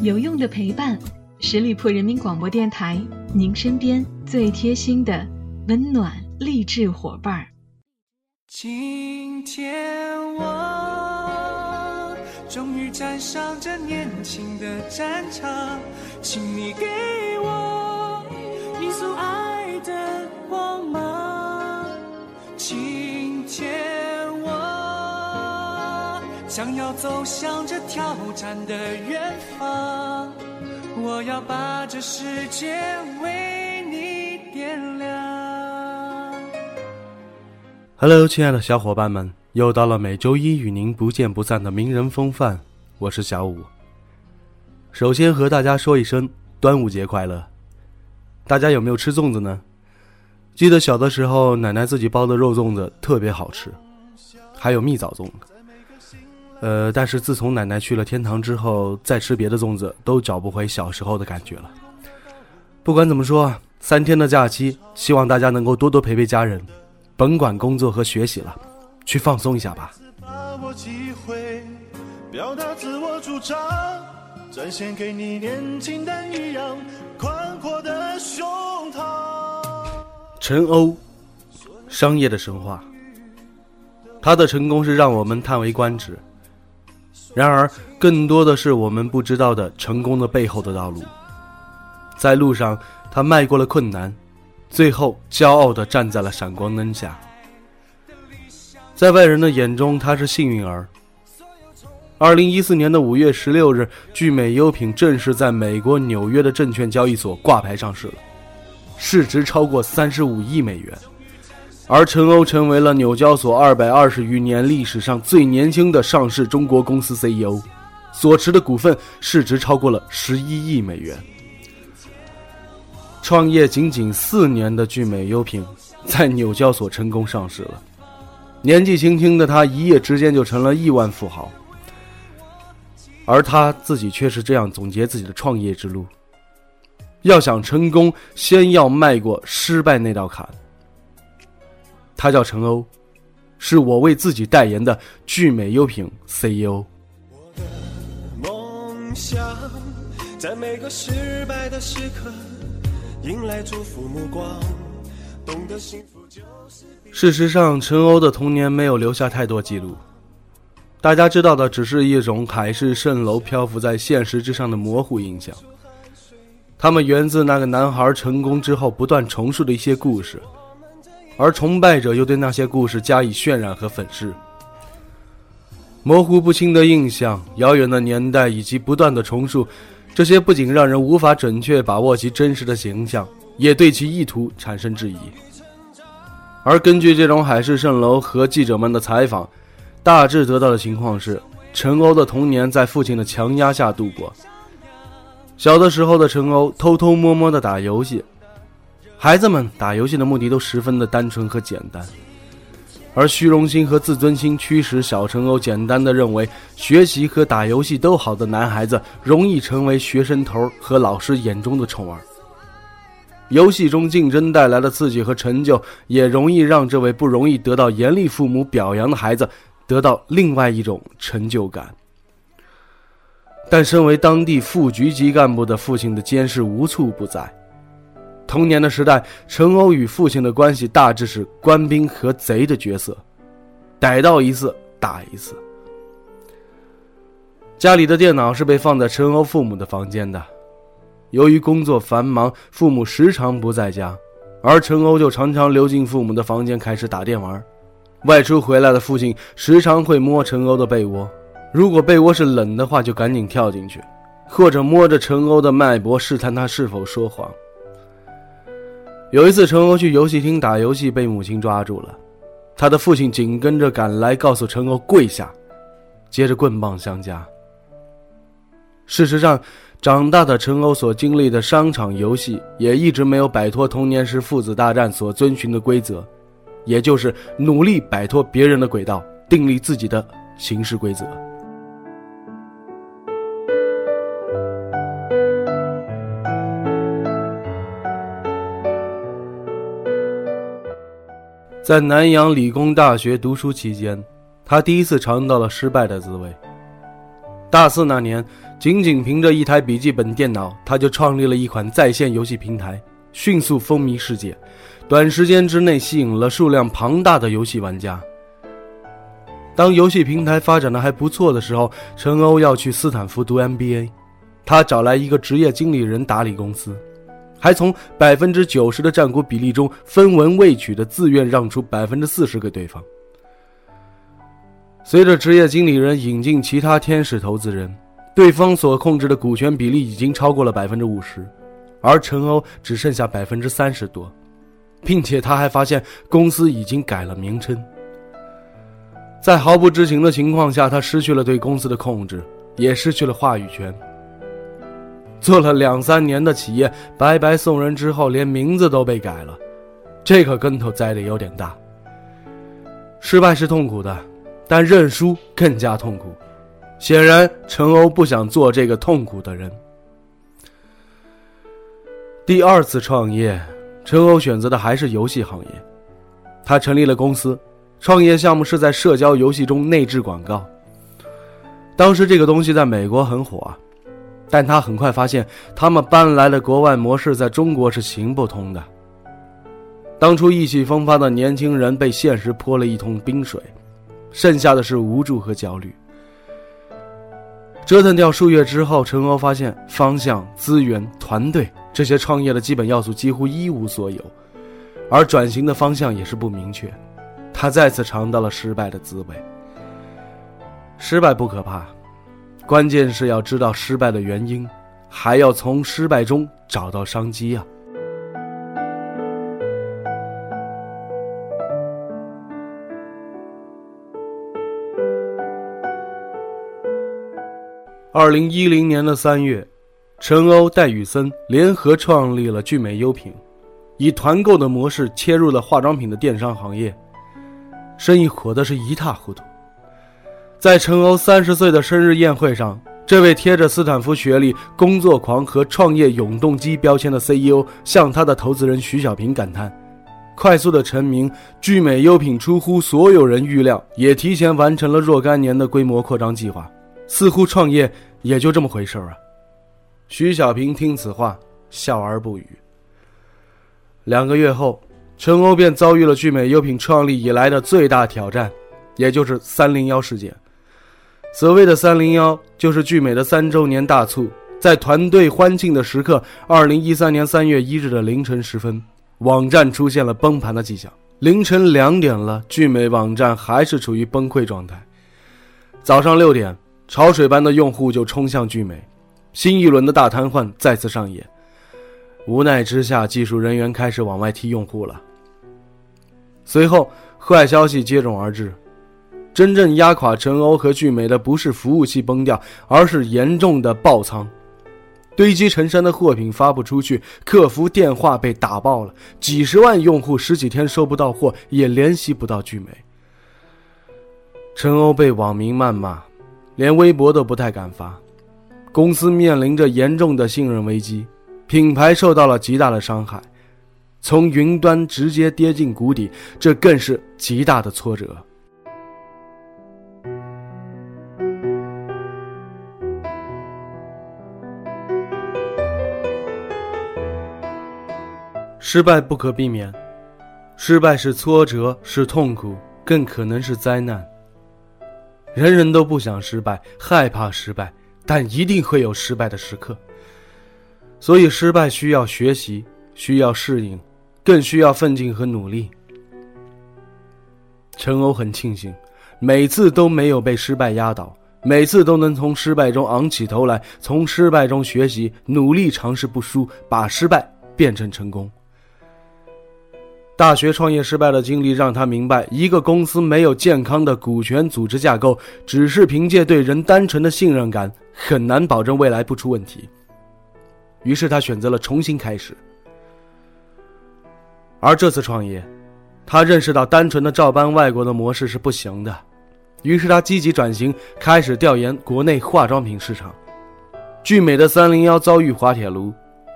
有用的陪伴，十里铺人民广播电台，您身边最贴心的温暖励志伙伴儿。今天我终于站上这年轻的战场，请你给我一束爱的光芒。想要走向这挑战的远方，我要把这世界为你点亮。Hello，亲爱的小伙伴们，又到了每周一与您不见不散的名人风范，我是小五。首先和大家说一声端午节快乐！大家有没有吃粽子呢？记得小的时候，奶奶自己包的肉粽子特别好吃，还有蜜枣粽子。呃，但是自从奶奶去了天堂之后，再吃别的粽子都找不回小时候的感觉了。不管怎么说，三天的假期，希望大家能够多多陪陪家人。甭管工作和学习了，去放松一下吧。把握机会，表达自我主张，展现给你年轻但一样宽阔的胸膛。陈欧，商业的神话，他的成功是让我们叹为观止。然而，更多的是我们不知道的成功的背后的道路。在路上，他迈过了困难。最后，骄傲地站在了闪光灯下。在外人的眼中，他是幸运儿。二零一四年的五月十六日，聚美优品正式在美国纽约的证券交易所挂牌上市了，市值超过三十五亿美元。而陈欧成为了纽交所二百二十余年历史上最年轻的上市中国公司 CEO，所持的股份市值超过了十一亿美元。创业仅仅四年的聚美优品，在纽交所成功上市了。年纪轻轻的他，一夜之间就成了亿万富豪。而他自己却是这样总结自己的创业之路：要想成功，先要迈过失败那道坎。他叫陈欧，是我为自己代言的聚美优品 CEO。梦想，在每个失败的时刻。迎来祝福目光，事实上，陈欧的童年没有留下太多记录，大家知道的只是一种海市蜃楼漂浮在现实之上的模糊印象。他们源自那个男孩成功之后不断重述的一些故事，而崇拜者又对那些故事加以渲染和粉饰。模糊不清的印象、遥远的年代以及不断的重述。这些不仅让人无法准确把握其真实的形象，也对其意图产生质疑。而根据这种海市蜃楼和记者们的采访，大致得到的情况是：陈欧的童年在父亲的强压下度过。小的时候的陈欧偷偷摸摸地打游戏，孩子们打游戏的目的都十分的单纯和简单。而虚荣心和自尊心驱使小陈欧简单的认为，学习和打游戏都好的男孩子容易成为学生头和老师眼中的宠儿。游戏中竞争带来的刺激和成就，也容易让这位不容易得到严厉父母表扬的孩子得到另外一种成就感。但身为当地副局级干部的父亲的监视无处不在。童年的时代，陈欧与父亲的关系大致是官兵和贼的角色，逮到一次打一次。家里的电脑是被放在陈欧父母的房间的，由于工作繁忙，父母时常不在家，而陈欧就常常溜进父母的房间开始打电玩。外出回来的父亲时常会摸陈欧的被窝，如果被窝是冷的话，就赶紧跳进去，或者摸着陈欧的脉搏试探他是否说谎。有一次，陈欧去游戏厅打游戏，被母亲抓住了。他的父亲紧跟着赶来，告诉陈欧跪下，接着棍棒相加。事实上，长大的陈欧所经历的商场游戏，也一直没有摆脱童年时父子大战所遵循的规则，也就是努力摆脱别人的轨道，订立自己的行事规则。在南洋理工大学读书期间，他第一次尝到了失败的滋味。大四那年，仅仅凭着一台笔记本电脑，他就创立了一款在线游戏平台，迅速风靡世界，短时间之内吸引了数量庞大的游戏玩家。当游戏平台发展的还不错的时候，陈欧要去斯坦福读 MBA，他找来一个职业经理人打理公司，还从百分之九十的占股比例中分文未取的自愿让出百分之四十给对方。随着职业经理人引进其他天使投资人，对方所控制的股权比例已经超过了百分之五十，而陈欧只剩下百分之三十多，并且他还发现公司已经改了名称。在毫不知情的情况下，他失去了对公司的控制，也失去了话语权。做了两三年的企业，白白送人之后，连名字都被改了，这个跟头栽的有点大。失败是痛苦的，但认输更加痛苦。显然，陈欧不想做这个痛苦的人。第二次创业，陈欧选择的还是游戏行业，他成立了公司。创业项目是在社交游戏中内置广告。当时这个东西在美国很火，但他很快发现，他们搬来的国外模式在中国是行不通的。当初意气风发的年轻人被现实泼了一桶冰水，剩下的是无助和焦虑。折腾掉数月之后，陈欧发现方向、资源、团队这些创业的基本要素几乎一无所有，而转型的方向也是不明确。他再次尝到了失败的滋味。失败不可怕，关键是要知道失败的原因，还要从失败中找到商机啊！二零一零年的三月，陈欧、戴宇森联合创立了聚美优品，以团购的模式切入了化妆品的电商行业。生意火的是一塌糊涂。在陈欧三十岁的生日宴会上，这位贴着斯坦福学历、工作狂和创业永动机标签的 CEO 向他的投资人徐小平感叹：“快速的成名，聚美优品出乎所有人预料，也提前完成了若干年的规模扩张计划。似乎创业也就这么回事儿啊。”徐小平听此话，笑而不语。两个月后。陈欧便遭遇了聚美优品创立以来的最大挑战，也就是“三零幺”事件。所谓的“三零幺”，就是聚美的三周年大促。在团队欢庆的时刻，二零一三年三月一日的凌晨时分，网站出现了崩盘的迹象。凌晨两点了，聚美网站还是处于崩溃状态。早上六点，潮水般的用户就冲向聚美，新一轮的大瘫痪再次上演。无奈之下，技术人员开始往外踢用户了。随后，坏消息接踵而至。真正压垮陈欧和聚美的不是服务器崩掉，而是严重的爆仓，堆积成山的货品发不出去，客服电话被打爆了，几十万用户十几天收不到货，也联系不到聚美。陈欧被网民谩骂，连微博都不太敢发，公司面临着严重的信任危机，品牌受到了极大的伤害。从云端直接跌进谷底，这更是极大的挫折。失败不可避免，失败是挫折，是痛苦，更可能是灾难。人人都不想失败，害怕失败，但一定会有失败的时刻。所以，失败需要学习，需要适应。更需要奋进和努力。陈欧很庆幸，每次都没有被失败压倒，每次都能从失败中昂起头来，从失败中学习，努力尝试不输，把失败变成成功。大学创业失败的经历让他明白，一个公司没有健康的股权组织架构，只是凭借对人单纯的信任感，很难保证未来不出问题。于是他选择了重新开始。而这次创业，他认识到单纯的照搬外国的模式是不行的，于是他积极转型，开始调研国内化妆品市场。聚美的三零幺遭遇滑铁卢，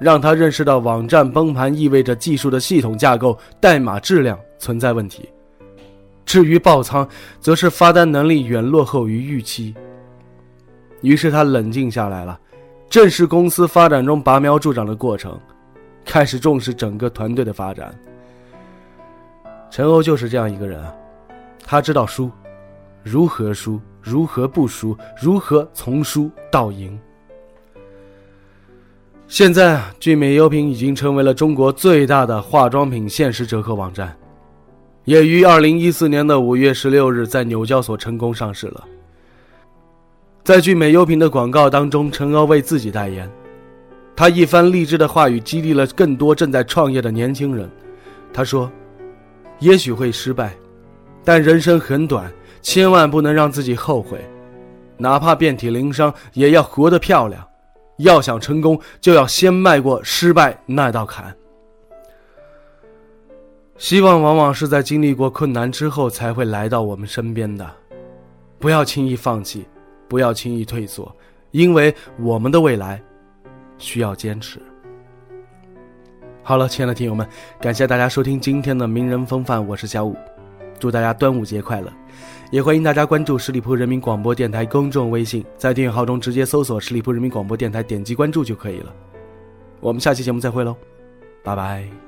让他认识到网站崩盘意味着技术的系统架构、代码质量存在问题。至于爆仓，则是发单能力远落后于预期。于是他冷静下来了，正视公司发展中拔苗助长的过程，开始重视整个团队的发展。陈欧就是这样一个人啊，他知道输，如何输，如何不输，如何从输到赢。现在，聚美优品已经成为了中国最大的化妆品限时折扣网站，也于二零一四年的五月十六日在纽交所成功上市了。在聚美优品的广告当中，陈欧为自己代言，他一番励志的话语激励了更多正在创业的年轻人。他说：“也许会失败，但人生很短，千万不能让自己后悔，哪怕遍体鳞伤，也要活得漂亮。”要想成功，就要先迈过失败那道坎。希望往往是在经历过困难之后才会来到我们身边的，不要轻易放弃，不要轻易退缩，因为我们的未来需要坚持。好了，亲爱的听友们，感谢大家收听今天的名人风范，我是小五，祝大家端午节快乐。也欢迎大家关注十里铺人民广播电台公众微信，在订阅号中直接搜索“十里铺人民广播电台”，点击关注就可以了。我们下期节目再会喽，拜拜。